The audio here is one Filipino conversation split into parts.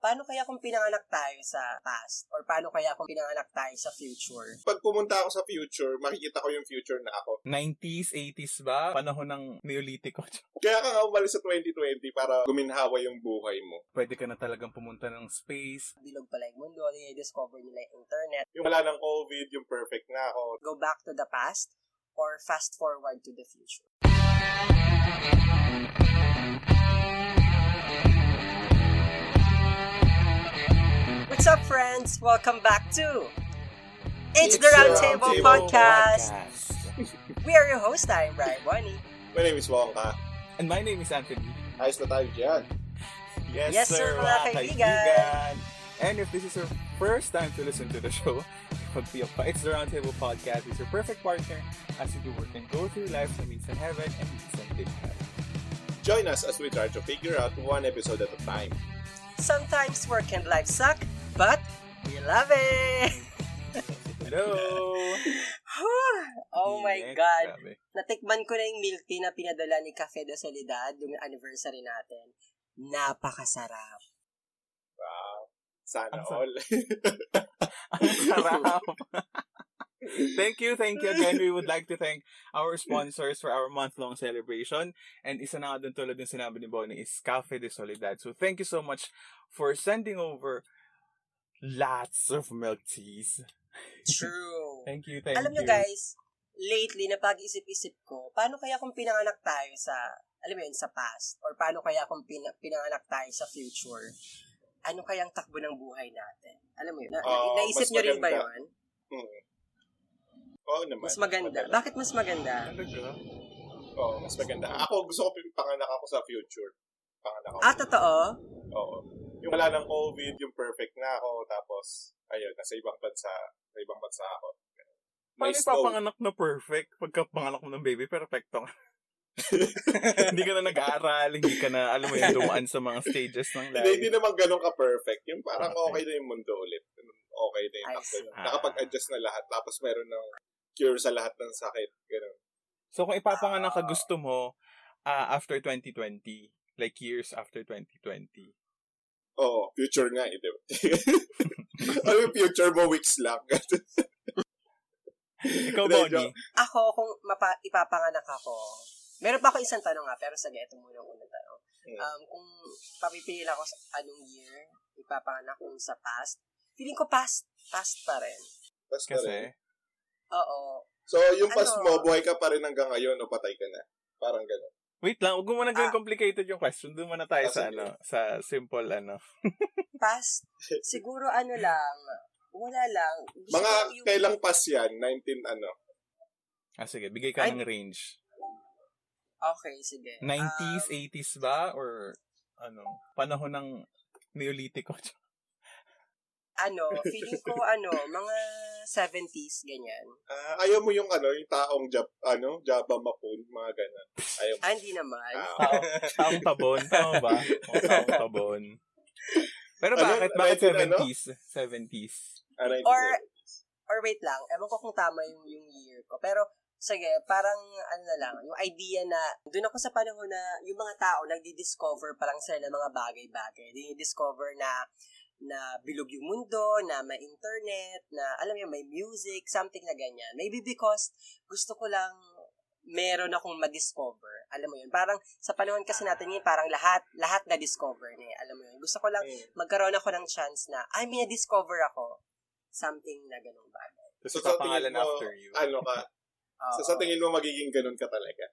paano kaya kung pinanganak tayo sa past? Or paano kaya kung pinanganak tayo sa future? Pag pumunta ako sa future, makikita ko yung future na ako. 90s, 80s ba? Panahon ng Neolitiko. Kaya ka nga umalis sa 2020 para guminhawa yung buhay mo. Pwede ka na talagang pumunta ng space. Bilog pala yung mundo, discover nila yung internet. Yung wala ng COVID, yung perfect na ako. Go back to the past or fast forward to the future. What's up, friends? Welcome back to It's, the Roundtable Roundtable Podcast. We are your host. I'm Brian Bonnie. My name is Wongka. And my name is Anthony. Ayos na tayo dyan. Yes, Yes, sir, mga kaibigan. And if this is your first time to listen to the show, Pagpiyok pa, It's the Roundtable Podcast is your perfect partner as you do work and go through life na minsan heaven and minsan din hell. Join us as we try to figure out one episode at a time. Sometimes work and life suck, but we love it. Hello! oh my Yes, God. grabe. Natikman ko na yung milk tea na pinadala ni Cafe de Solidad yung anniversary natin. Napakasarap. Wow. Sana Ang all. Ang sarap! thank you, thank you again. We would like to thank our sponsors for our month-long celebration. And isa na nga dun tulad ng sinabi ni Bonnie is Cafe de Solidad. So thank you so much for sending over lots of milk teas. True. Thank you, thank Alam you. nyo guys, lately, napag-isip-isip ko, paano kaya kung pinanganak tayo sa, alam mo yun, sa past? Or paano kaya kung pina- pinanganak tayo sa future? Ano kayang takbo ng buhay natin? Alam mo yun? Na- Ah, naisip nyo rin ba yun? Hmm. Oo naman. Mas maganda. Madala. Bakit mas maganda? Talaga? Oo, mas maganda. Ako, gusto ko panganak ako sa future. Panganak ako. Ah, totoo? Oo. Yung wala ng COVID, yung perfect na ako, tapos, ayun, nasa ibang bansa, sa ibang bansa ako. Paano May snow. ipapanganak na perfect? Pagka panganak mo ng baby, perfecto ka. hindi ka na nag-aaral, hindi ka na, alam mo yun, dumaan sa mga stages ng Hindi, hindi life. naman ganun ka-perfect. Yung parang Okay. okay na yung mundo ulit. Okay na yung takbo. see. Nakapag-adjust na lahat. Tapos meron ng cure sa lahat ng sakit. Ganun. So kung ipapanganak ka gusto mo ah, after 2020, like years after 2020. Oo, future nga. Eh, di ba? ano yung future mo? Weeks lang. Ikaw, Bonnie. Ako, kung mapa- ipapanganak ako, meron pa ako isang tanong nga, pero sige, ito muna ang unang tanong. Hmm. Um, kung papipili ako sa anong year, ipapanganak kung sa past, feeling ko past, past pa rin. Tapos na rin. Oo. So, yung past Ano? mo, buhay ka pa rin hanggang ngayon o patay ka na. Parang ganun. Wait lang, huwag mo muna gawin Ah. complicated yung question. Doon muna tayo Ah, sa, ano, sa simple, ano. Past, siguro ano lang, wala lang. Gusto Mga yung- kailang pass yan? 19 ano? Ah, sige, bigay ka Ay. ng range. Okay, sige. 90s, Um, 80s ba? Or, ano, panahon ng Neolitiko? ano, feeling ko, ano, mga 70s, ganyan. Ah, ayaw mo yung ano, yung taong Jap, ano, Java Mapun, mga ganun. Ayaw mo. Ah, hindi naman. Ah, Tao, taong tabon, tama ba? O, taong tabon. Pero Ano? bakit? Bakit 19 ano? 70s? 70s? ah, 1970s. Or- Or wait lang, ewan ko kung tama yung, yung year ko. Pero, sige, parang, ano na lang, yung idea na, doon ako sa panahon na, yung mga tao, nagdi-discover pa lang sila ng mga bagay-bagay. Di-discover na, na bilog yung mundo, na may internet, na, alam mo yun, may music, something na ganyan. Maybe because, gusto ko lang, meron akong ma-discover. Alam mo yun, parang, sa panahon kasi natin yun, parang lahat, lahat na-discover niya. Alam mo yun, gusto ko lang, Hmm. magkaroon ako ng chance na, ay, may na-discover ako. Something na ganung bagay. Tapos So, sa tingin mo, after you. ano ka? So, sa tingin mo, magiging ganun ka talaga?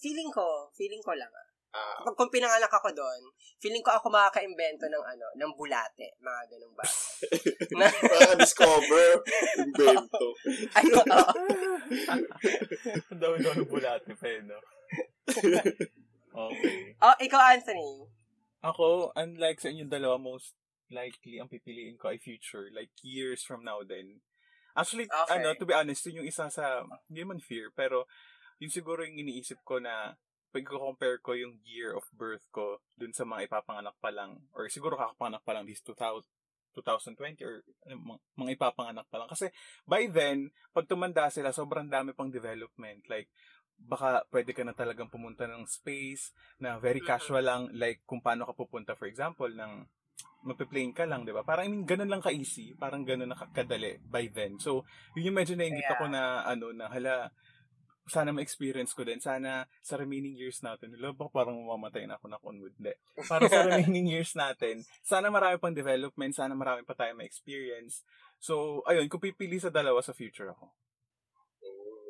feeling ko, feeling ko lang. ah. Ah, Kapag kung pinanganak ako doon, feeling ko ako makaka-invento ng ano, ng bulate, mga ganung bagay. na, Maka-discover, invento. ay, oo. Ang dami-dami bulate pa eh, no? okay. Oh, ikaw, Anthony. Ako, unlike sa inyong dalawa, most likely ang pipiliin ko ay future. Like, years from now din. Actually, Okay. ano, to be honest, yun yung isa sa, hindi man fear, pero yun siguro yung iniisip ko na pag compare ko yung year of birth ko dun sa mga ipapanganak pa lang, or siguro kakapanganak pa lang this 2000, 2020 or mga, mga ipapanganak pa lang. Kasi by then, pag tumanda sila, sobrang dami pang development. Like, baka pwede ka na talagang pumunta ng space na very casual lang, like kung paano ka pupunta, for example, ng mape-plane ka lang, di ba? Parang, I mean, ganun lang ka-easy. Parang ganun na kadali by then. So, yun yung medyo naingit Yeah. ako na, ano, na, hala, sana ma-experience ko din. Sana sa remaining years natin, wala ba parang mamamatay na ako na. Hindi. Para sa remaining years natin, sana marami pang development, sana marami pa tayo ma-experience. So, ayun, kung pipili sa dalawa sa future ako.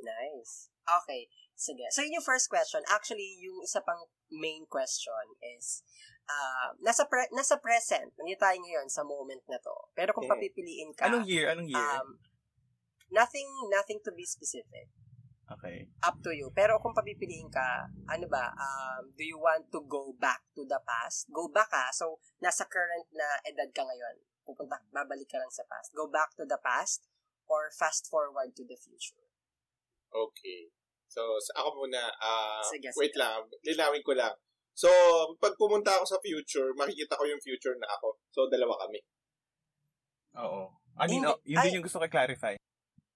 Nice. Okay. Sige. So, yun yung first question. Actually, yung isa pang main question is, uh, nasa pre- nasa present, nandito tayo ngayon sa moment na to. Pero kung Mm. papipiliin ka, Anong year? Anong year? um, nothing, nothing to be specific. Okay. Up to you. Pero kung papipiliin ka, ano ba, um, do you want to go back to the past? Go back ka. So, nasa current na edad ka ngayon. Pupunta, babalik ka lang sa past. Go back to the past or fast forward to the future. Okay. So, sa ako muna, ah, Sige, wait sige. lang, linawin ko lang. So, pag pumunta ako sa future, makikita ko yung future na ako. So, dalawa kami. Oo. I mean, Hindi- oh, yun ay- din yung gusto ko clarify.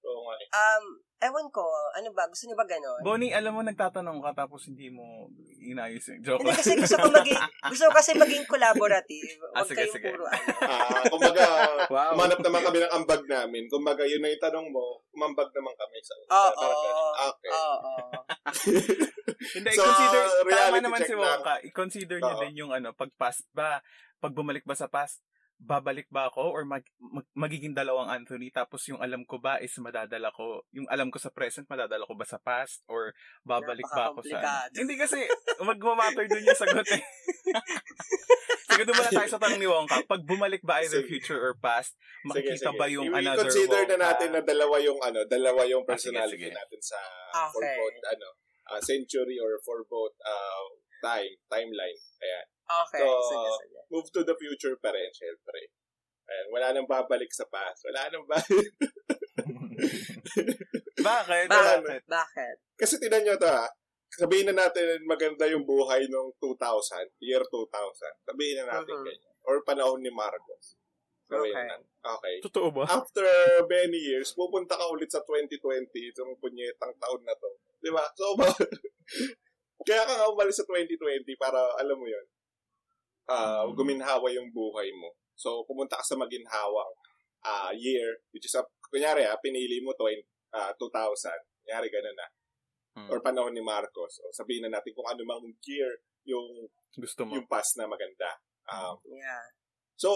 Oo nga eh. Um, ewan ko, ano ba, gusto niyo ba ganon? Bonnie, alam mo, nagtatanong ka tapos hindi mo inayos yung joke. Hindi kasi gusto ko maging, gusto ko kasi maging collaborative. Ah, Huwag sige, kayong sige. puro ano. Ah, kumbaga, Wow. umanap naman kami ng ambag namin. Kumbaga, yun na yung tanong mo, umambag naman kami sa... Oo. ganun. Okay. Oo. Hindi, So, i-consider, tama reality naman check si. Wonka, i-consider niya din yung ano, pag past ba, pag bumalik ba sa past, babalik ba ako or mag, mag- magiging dalawang Anthony tapos yung alam ko ba is madadala ko yung alam ko sa present madadala ko ba sa past or babalik ba ako sa ano? Hindi kasi magmamatter dun yung sagot eh sige doon muna tayo sa tanong ni Wonka pag bumalik ba either Sige. future or past makikita ba yung I- another I-consider na Wonka? natin na dalawa yung ano, dalawa yung Ah, sige, personality sige. natin sa Okay. for both ano, uh, century or for both uh, time, timeline. Ayan. Okay, So, sige, sige. Move to the future pa rin, syempre. Ayan, wala nang babalik sa past. Wala nang babalik. bakit? Bakit? bakit? Bakit? Kasi tinan nyo to ha. Sabihin na natin maganda yung buhay nung 2000, year 2000. Sabihin na natin Mhm. ganyan. Or panahon ni Marcos. Sabihin Okay. na. Okay. totoo ba? After many years, pupunta ka ulit sa 2020, itong punyetang taon na to. Di ba? So, ba, kaya ka nga umalis sa 2020 para, alam mo yun, Mm. guminhawa yung buhay mo. So, pumunta ka sa maginhawang ah year, which is, a, kunyari, ah, pinili mo 20, ah, 2000. Kunyari, ganun na. Hmm. Or panahon ni Marcos. O sabihin na natin kung ano mang year yung, gusto mo yung past na maganda. Um, Yeah. So,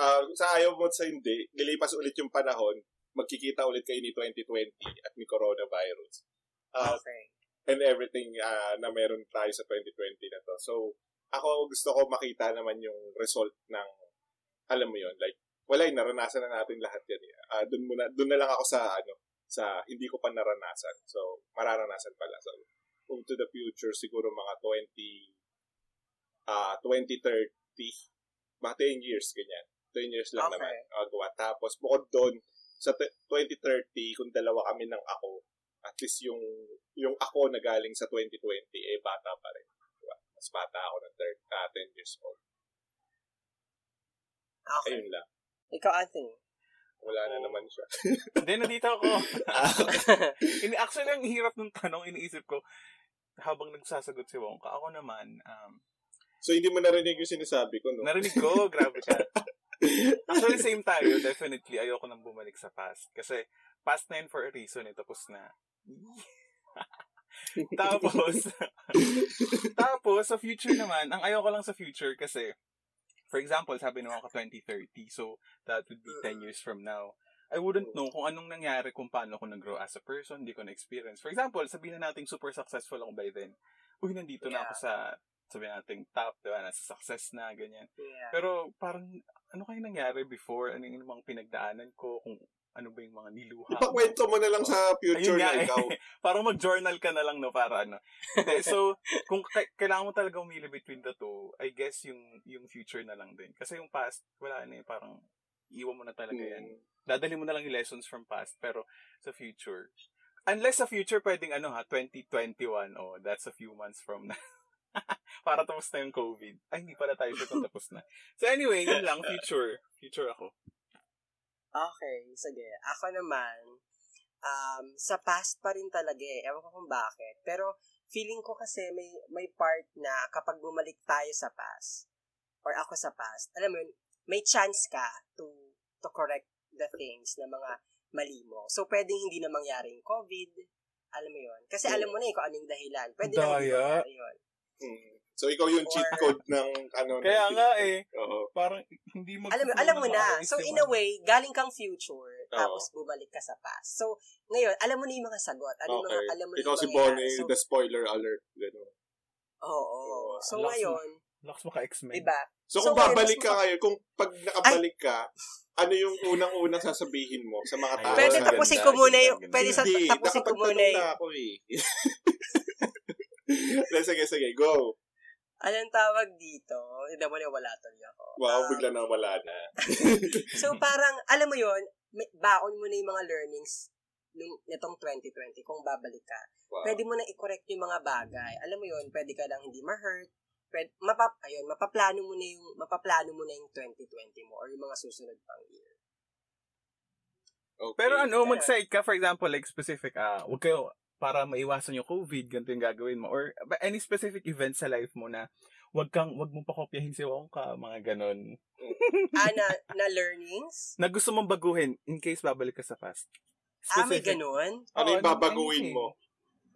ah, sa ayaw mo sa hindi, lilipas ulit yung panahon, magkikita ulit kayo ni 2020 at ni coronavirus. Ah, Okay. and everything ah, na meron tayo sa 2020 na to. So, ako gusto ko makita naman yung result ng, alam mo yon like, wala yung naranasan na natin lahat yan. Eh. Ah, dun, muna, dun na lang ako sa, ano, sa hindi ko pa naranasan. So, mararanasan pala. So, move to the future, siguro mga 20, ah 2030, mga 10 years, ganyan. 10 years lang Okay. naman uh, gawa. Tapos, bukod doon, sa t- 2030, kung dalawa kami ng ako, at least yung yung ako na galing sa 2020, eh, bata pa rin. Diba? Mas bata ako ng thir- ah, 10 years old. Okay. Ayun lang. Ikaw, Anthony. Wala na naman siya. Hindi, nandito ako. Ini actually, ang hirap ng tanong, iniisip ko, habang nagsasagot si Wongka, ako naman, um, so, hindi mo narinig yung sinasabi ko, no? narinig ko, grabe ka. Actually, same tayo, definitely, ayoko nang bumalik sa past. Kasi, past na yun for a reason, eh, tapos na. tapos, tapos, sa future naman, ang ayoko lang sa future kasi, for example, sabi naman ko 2030, so that would be 10 years from now. I wouldn't know kung anong nangyari kung paano ako nag-grow as a person, hindi ko na-experience. For example, sabihin na natin super successful ako by then. Uy, nandito na Yeah. ako sa, sabihin natin top, diba, nasa success na, ganyan. Yeah. Pero parang, ano kayo nangyari before? Ano yung mga pinagdaanan ko? Kung ano ba yung mga niluha? Ipakwento mo na lang sa future Ayun nga na eh. ikaw. Parang mag-journal ka na lang, no? Para ano. So, kung ka- kailangan mo talaga umili between the two, I guess yung yung future na lang din. Kasi yung past, wala na eh. Parang, iwan mo na talaga yan. Hmm. Dadali mo na lang yung lessons from past. Pero, sa future, unless sa future, pwedeng ano ha, 2021, oh, that's a few months from now. Para tapos na yung COVID. Ay, hindi pala tayo sure kung tapos na. So anyway, yun lang, future. Future ako. Okay, sige. Ako naman, um, sa past pa rin talaga eh. Ewan ko kung bakit. Pero, feeling ko kasi may, may part na kapag bumalik tayo sa past, or ako sa past, alam mo yun, may chance ka to to correct the things na mga mali mo. So, pwedeng hindi na mangyari yung COVID. Alam mo yun? Kasi alam mo na eh kung anong dahilan. Pwede na hindi Daya. mangyari yun. Hmm. So, ikaw yung cheat Or- code ng ano. Kaya ng- nga eh. Oo. Parang hindi mag Alam mo, alam mo na. So, in a way, galing kang future, tapos bumalik ka sa past. So, ngayon, alam mo na yung mga sagot. Ano Okay. mga, alam mo na Ikaw si. Bonnie, So, the spoiler alert. Ganun. Oo. So, mo. ngayon, Lakas mo ka X-Men. diba? So, So, kung babalik ka ngayon, kung pag nakabalik ka, ano yung unang-unang sasabihin mo sa mga tao? Pwede tapusin ko muna yung, pwede sa, Hindi, tapusin ko muna nakapagtanong yung, na ako eh. sige, sige, go. Anong tawag dito? Hindi mo wala tuloy ako. Wow, Um, bigla na wala na. So, parang, alam mo yon may, baon mo na yung mga learnings nung, nitong 2020 kung babalik ka. Wow. Pwede mo na i-correct yung mga bagay. Alam mo yon pwede ka lang hindi ma-hurt. Pwede, mapap, ayun, mapaplano mo na yung, mapaplano mo na yung 2020 mo or yung mga susunod pang year. Okay. Pero ano, mag-side ka, for example, like specific, ah, wag kayo, para maiwasan yung COVID, ganito yung gagawin mo. Or any specific event sa life mo na wag kang, wag mong pakopyahin si Wongka, mga ganon. ah, na, na learnings? Na gusto mong baguhin in case babalik ka sa past. Ah, may ganun? Ano yung babaguhin anything. mo?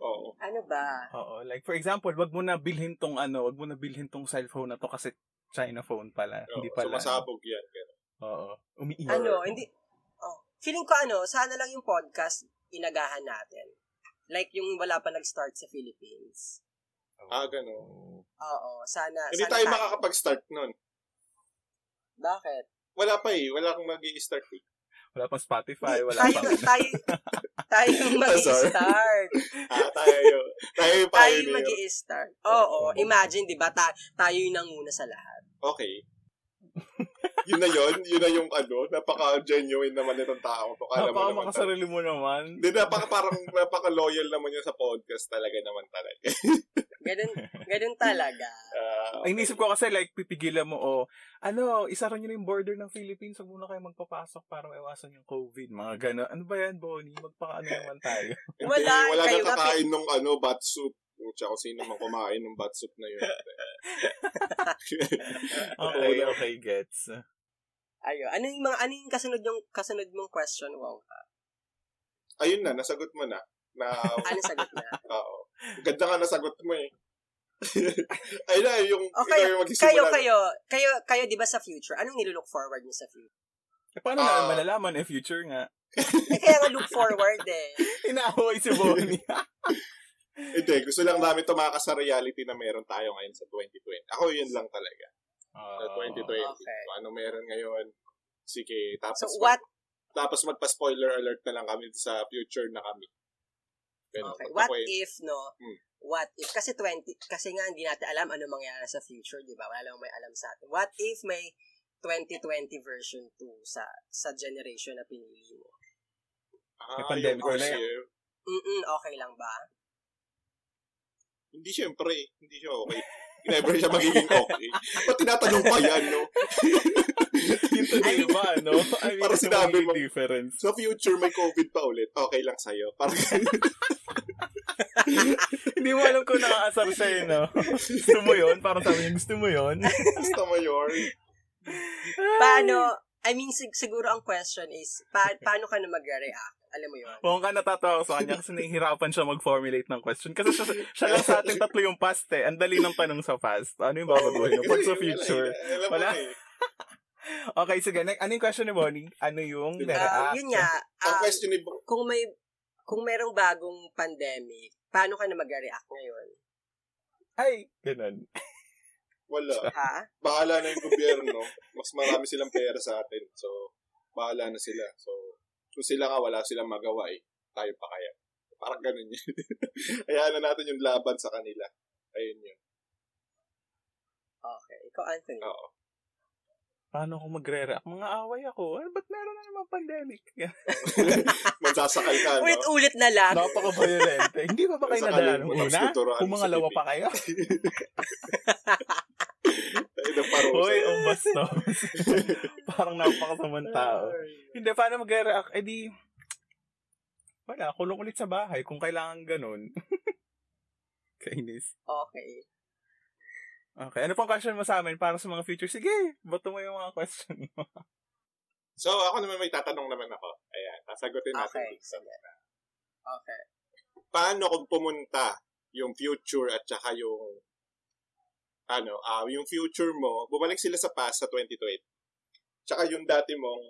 Oo. Ano ba? Oo, like for example, wag mo na bilhin tong ano, wag mo na bilhin tong cellphone na to kasi China phone pala, Oo, hindi pala. Sumasabog yan. ganun. Oo. Umiiyak. Ano, hindi, oh, feeling ko ano, sana lang yung podcast inagahan natin. Like yung wala pa nag-start sa Philippines. Ah, ganun. Oo, sana, Hindi sana tayo makakapag-start nun. Bakit? Wala pa eh. Wala akong mag start eh. Wala pang Spotify, wala tayo, pang tayo, tayo yung mag-start. Ah, tayo. tayo yung tayo yung pioneer. mag start Oo, imagine, di ba, ta- tayo yung nanguna sa lahat. Okay. yun na yun. Yun na yung ano. Napaka-genuine naman itong tao. to. Kala mo Napaka naman. makasarili mo naman. Hindi, napaka parang napaka-loyal naman yun sa podcast talaga naman talaga. Ganun, ganun talaga. Ah, Ay, inisip ko kasi like pipigilan mo o ano, isara niyo na yung border ng Philippines, huwag muna kayo magpapasok para maiwasan yung COVID. Mga gano'n. Ano ba yan, Bonnie? Magpakaano naman tayo. Hindi, Wala, wala kayo nga, kakain nung ano, bat soup. Tsaka kung sino man kumain ng bat soup na yun. Okay, okay, gets. Ayun. Ano yung mga, ano yung kasunod yung, kasunod mong question, wow? Ayun na, nasagot mo na. Na, Ano sagot na? oo. Ganda nga nasagot mo eh. Ayun na, yung, Okay, ikaw yung kayo, magsisimula. kayo, kayo, kayo, di ba sa future, anong nilook forward niyo sa future? Eh, paano Ah. na malalaman eh, future nga? Eh, kaya nga look forward eh. Inaaway si Bonnie. Hindi, gusto lang namin tumakas sa reality na meron tayo ngayon sa 2020. Ako yun lang talaga. Sa 2020. Okay. Kung ano meron ngayon. Sige, tapos, So, what, tapos magpa-spoiler alert na lang kami sa future na kami. Ganun, okay, what if, no? Hmm. What if, kasi 20, kasi nga hindi natin alam ano mangyayari sa future, di ba? Wala lang may alam sa atin. What if may 2020 version 2 sa sa generation na pinili mo? Ah, May pandemic ulit. year. Mm okay lang ba? Hindi syempre. Hindi siya okay. Never siya magiging okay. Ba't tinatanong pa yan, no? Yung today ba, no? I mean, Para it's a sinabi big mo- difference. Sa future, may COVID pa ulit. Okay lang sa'yo. Parang Hindi mo alam kung nakakasar siya eh, no? Gusto mo yun? Parang sabi niya, gusto mo yun? gusto mo yun. Paano, I mean, sig- siguro ang question is, pa- paano ka na magre-react? Alam mo yun? Kung ka natatawa ko sa kanya kasi nahihirapan siya mag-formulate ng question. Kasi siya, siya lang sa ating tatlo yung past eh. Ang dali ng tanong sa past. Ano yung babaguhin mo? Pag sa future. Alam Wala. eh. Okay, sige. Ano yung question ni Bonnie? Ano yung Ah, nare-act? yun nga, Ang ah, question ni Bo- kung may, kung merong bagong pandemic, paano ka na magre-react ngayon? Ay, ganun. wala. Ha? Bahala na yung gobyerno. Mas marami silang pera sa atin. So, bahala na sila. So, kung sila nga wala silang magawa eh, tayo pa kaya. Parang ganun yun. Hayaan na natin yung laban sa kanila. Ayun yun. Okay. Ikaw, Anthony. Oo. Paano ako magre-react? Mga away ako. Ay, ba't meron na naman pandemic? Magsasakal ka, no? Ulit-ulit na lang. Napaka-violente. Hindi ba ba kayo nadala nung una? tuturuan Kung mo mga sa lawa TV. pa kayo? Hoy, ang bastos. Parang napakasamang tao. Hindi, paano mag-react? Eh di, wala, kulong ulit sa bahay kung kailangan ganun. Kainis. Okay. Okay. Ano pang question mo sa amin para sa mga future? Sige, bato mo yung mga question mo. So, ako naman may tatanong naman ako. Ayan, sasagutin natin. Okay, dito. sige. Okay. Paano kung pumunta yung future at saka yung ano, ah yung future mo, bumalik sila sa past sa 2020. Tsaka yung dati mong,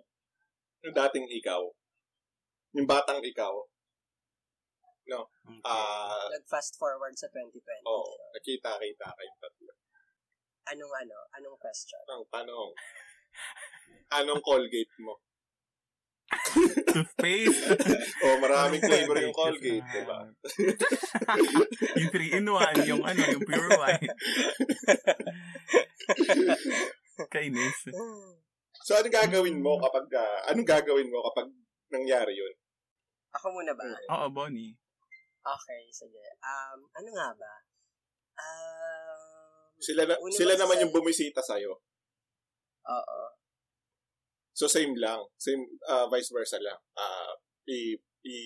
yung dating ikaw, yung batang ikaw, Okay. ah, Nag-fast forward sa 2020. oh, nakita-kita kayong tatlo. Anong ano? Anong question? Ang tanong, anong Colgate mo? Toothpaste. Oh, maraming flavor yung Colgate, di ba? yung 3 in 1, yung ano, yung pure white. Kainis. So, anong gagawin mo kapag, ah, anong gagawin mo kapag nangyari yun? Ako muna ba? Oo, Bonnie. Okay, sige. Um, ano nga ba? Um, Sila, na, sila naman sa- yung bumisita sa'yo. Oo. So same lang, same uh, vice versa lang. Ah, i i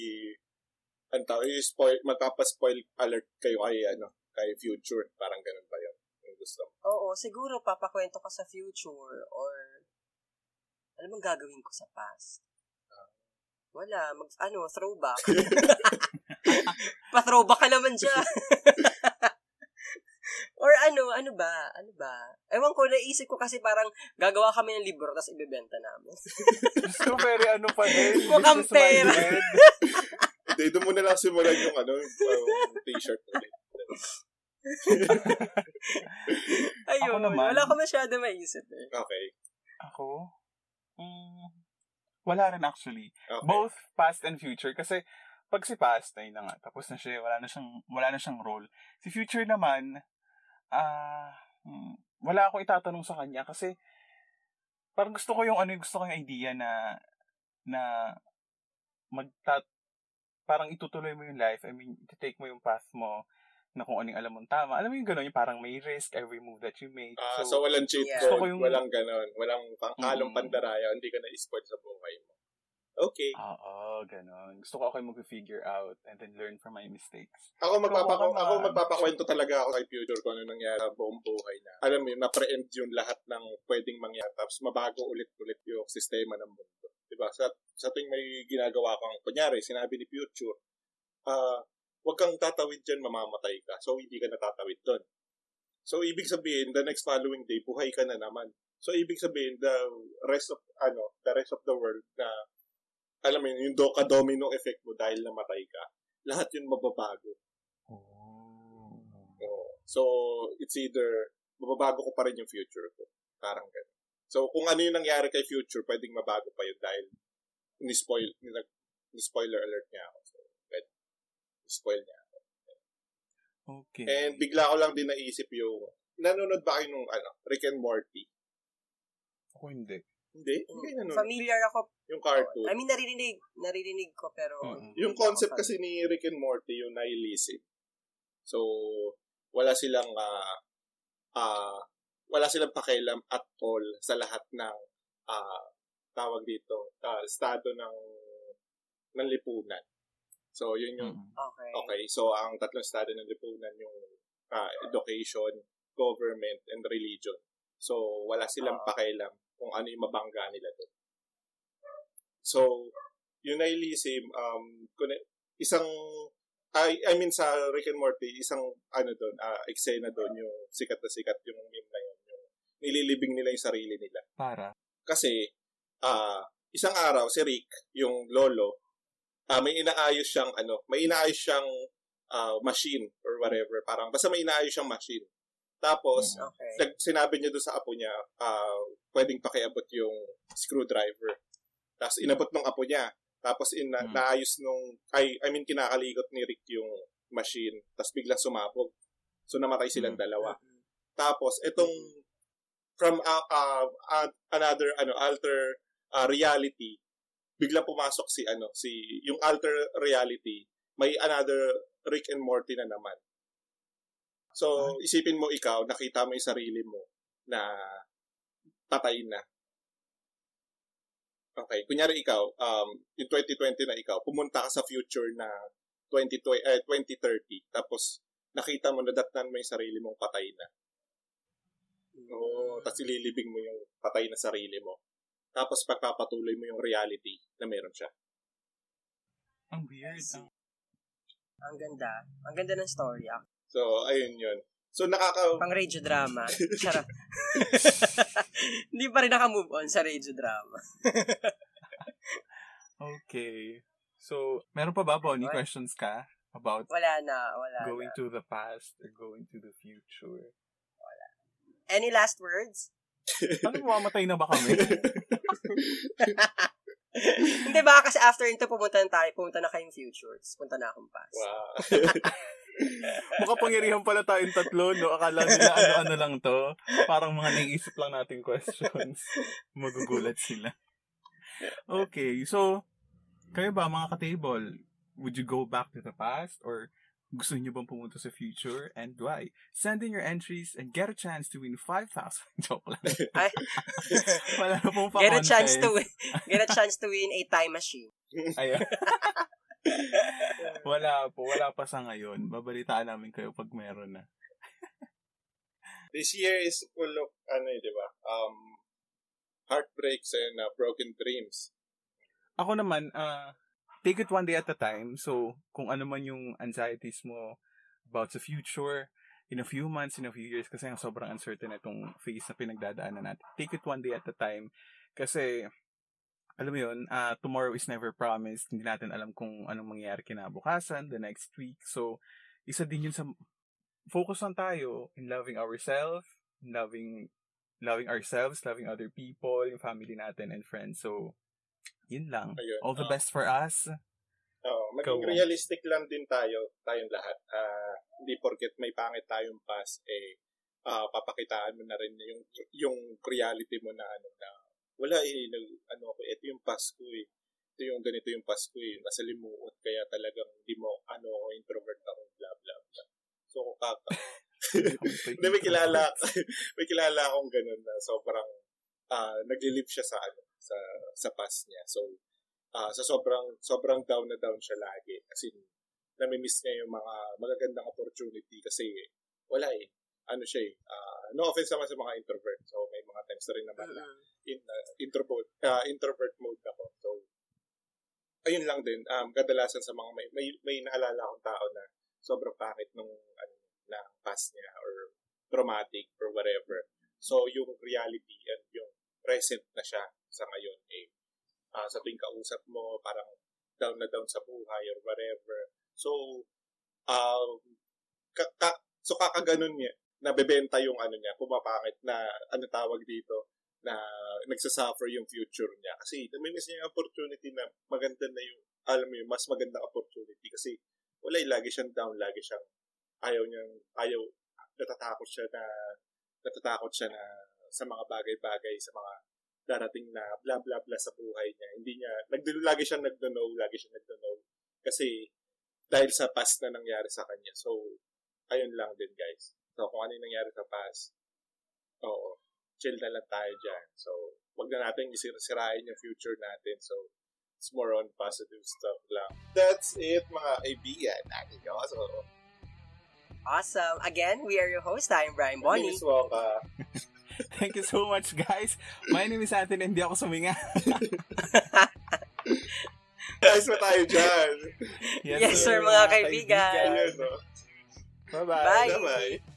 ang tao, i-spoil, magpapa-spoil alert kayo kay ano, kay future, parang ganun ba 'yon? Yung gusto mo. Oo, siguro papakwento ka sa future or ano bang gagawin ko sa past? Wala, mag, ano, throwback. Pa-throwback ka naman dyan. or ano, ano ba? Ano ba? Ewan ko, naisip ko kasi parang gagawa kami ng libro tapos ibebenta namin. So, very ano pa din. Mukhang pera. Hindi, doon mo na lang simulan yung ano, yung t-shirt ulit. Ayun, Ako naman. wala ko masyado maisip eh. Okay. Ako? Mm, wala rin actually. okay. Both past and future. Kasi pag si past, ay na nga, tapos na siya, wala na siyang, wala na siyang role. Si future naman, ah, mm, wala akong itatanong sa kanya kasi parang gusto ko yung ano, yung gusto ko yung idea na na magta parang itutuloy mo yung life. I mean, take mo yung path mo na kung anong alam mong tama. Alam mo yung gano'n, yung parang may risk every move that you make. Ah, so, walang cheat Yeah. code, yung- walang ganon, walang pangkalong Mm. pandaraya, hindi ka na-spoil sa buhay mo. Okay. Oo, gano'n. Gusto ko ako yung mag-figure out and then learn from my mistakes. Ako magpapako ako naman. magpapakwento talaga ako kay future ko ano nangyari sa buong buhay na. Alam mo yun, na-preempt yung lahat ng pwedeng mangyari tapos mabago ulit-ulit yung sistema ng mundo. 'Di ba? Sa sa tuwing may ginagawa kang kunyari, sinabi ni future, ah, wag kang tatawid diyan, mamamatay ka. So hindi ka natatawid doon. So ibig sabihin, the next following day buhay ka na naman. So ibig sabihin the rest of ano, the rest of the world na alam mo yun, yung do, domino effect mo dahil namatay ka, lahat yun mababago. Oh. So, it's either mababago ko pa rin yung future ko. Parang ganun. So, kung ano yung nangyari kay future, pwedeng mabago pa yun dahil ni-spoil, ni-spoiler alert niya ako. So, pwede. Spoil niya ako. Okay. And bigla ko lang din naisip yung, nanonood ba kayo nung, ano, Rick and Morty? Ako hindi. Hindi? Hindi nanonood. Familiar ako. Yung cartoon. I mean, naririnig. Naririnig ko, pero... Mm-mm. Yung hindi concept kasi ni Rick and Morty, yung nihilism. So, wala silang ah ah wala silang pakialam at all sa lahat ng ah tawag dito, ah, estado ng ng lipunan. So, yun yung. Okay. okay. So, ang tatlong estado ng lipunan yung ah, education, government, and religion. So, wala silang Oo. pakialam kung ano yung mabangga nila doon. So, yung nihilism, um, isang, I, I mean sa Rick and Morty, isang, ano doon, uh, eksena doon, yung sikat na sikat yung meme na yun, yung nililibing nila yung sarili nila. Para. Kasi, ah isang araw, si Rick, yung lolo, ah may inaayos siyang, ano, may inaayos siyang ah, machine or whatever. Parang, basta may inaayos siyang machine. Tapos, Mm. Okay. nag, sinabi niya doon sa apo niya, ah, pwedeng pakiabot yung screwdriver. Tapos inabot ng apo niya. Tapos in, Mm. naayos nung, ay, I mean, kinakalikot ni Rick yung machine. Tapos biglang sumabog. So namatay silang Mm. dalawa. Mm-mm. Tapos itong from uh, uh, uh, another ano alter uh, reality biglang pumasok si ano si yung alter reality may another Rick and Morty na naman. So isipin mo ikaw nakita mo yung sarili mo na patay na. Okay, kunyari ikaw um yung 2020 na ikaw pumunta ka sa future na 2020 eh, 2030 tapos nakita mo na datnan mo yung sarili mong patay na. Oo, tapos ililibing mo yung patay na sarili mo. Tapos pagpapatuloy mo yung reality na meron siya. Ang weird. Ah. Ang ganda. Ang ganda ng story. Ah. So, ayun yun. So, nakaka... Pang radio drama. Charot. Hindi pa rin naka-move on sa radio drama. Okay. So, meron pa ba, Bonnie, What? questions ka about Wala na. Wala going na. to the past or going to the future? Any last words? Ano, mamamatay na ba kami? Hindi ba kasi after nito pumunta na tayo, pumunta na kayong future. Tapos punta na akong past. wow. Makapangyarihan pala tayong tatlo, no? Akala nila ano-ano lang to. Parang mga naiisip lang nating questions. Magugulat sila. Okay, so, kayo ba mga ka-table, would you go back to the past or gusto niyo bang pumunta sa future and why? Send in your entries and get a chance to win 5,000. Joke lang. Ay. Wala na pong Get a chance to win. Get a chance to win a time machine. Ayan. wala po, wala pa sa ngayon. Babalitaan namin kayo pag meron na. This year is full of, ano eh, di ba? Um, heartbreaks and uh, broken dreams. Ako naman, uh, take it one day at a time. So, kung ano man yung anxieties mo about the future, in a few months, in a few years, kasi ang sobrang uncertain itong phase na pinagdadaanan natin. Take it one day at a time. Kasi, alam mo yun, uh, tomorrow is never promised. Hindi natin alam kung anong mangyayari kinabukasan, the next week. So, isa din yun sa, focus lang tayo in loving ourselves, in loving, loving ourselves, loving other people, yung family natin and friends. So, yun lang. Ayun. All the Ah. best for us. Oo, maging Go on. realistic lang din tayo, tayong lahat. Ah, hindi porket may pangit tayong past, eh, ah, papakitaan mo na rin yung, yung reality mo na ano na, wala eh, nag, ano ako, ito yung past ko eh. Ito yung ganito yung past ko eh. Masalimuot, kaya talagang hindi mo, ano, ako, introvert ako, blah, blah, blah. So, kaka, hindi, may kilala, may kilala akong ganun na sobrang, ah, naglilip siya sa, ano, sa, sa past niya. So, ah sa sobrang sobrang down na down siya lagi kasi nami-miss niya yung mga magagandang opportunity kasi wala eh ano siya eh ah, no offense naman sa mga introvert so may mga times na rin naman na in, uh, introvert ah, introvert mode ako. So ayun lang din um kadalasan sa mga may may, may naalala akong tao na sobrang pangit nung ano na past niya or traumatic or whatever. So yung reality and yung present na siya sa ngayon eh ah, sa tuwing kausap mo, parang down na down sa buhay or whatever. So, um, ka, ka, so kakaganon niya, nabebenta yung ano niya, pumapangit na, ano tawag dito, na nagsasuffer yung future niya. Kasi namimiss niya yung opportunity na maganda na yung, alam mo yung mas magandang opportunity. Kasi wala lagi siyang down, lagi siyang ayaw niyang, ayaw, natatakot siya na, natatakot siya na sa mga bagay-bagay, sa mga darating na bla bla bla sa buhay niya. Hindi niya, nag, lagi siyang nagdo-know, lagi siyang nagdo-know. Kasi, dahil sa past na nangyari sa kanya. So, ayun lang din guys. So, kung ano yung nangyari sa past, oo, chill na lang tayo dyan. So, wag na natin isirasirain yung future natin. So, it's more on positive stuff lang. That's it, mga kaibigan. Natin yun. So, Awesome. Again, we are your host. I'm Brian my name Bonnie. is Waka. Thank you so much, guys. My name is Anthony, hindi ako suminga. Guys, pa tayo dyan. Yes, sir, mga kaibigan. No? Bye-bye. Bye. Bye-bye.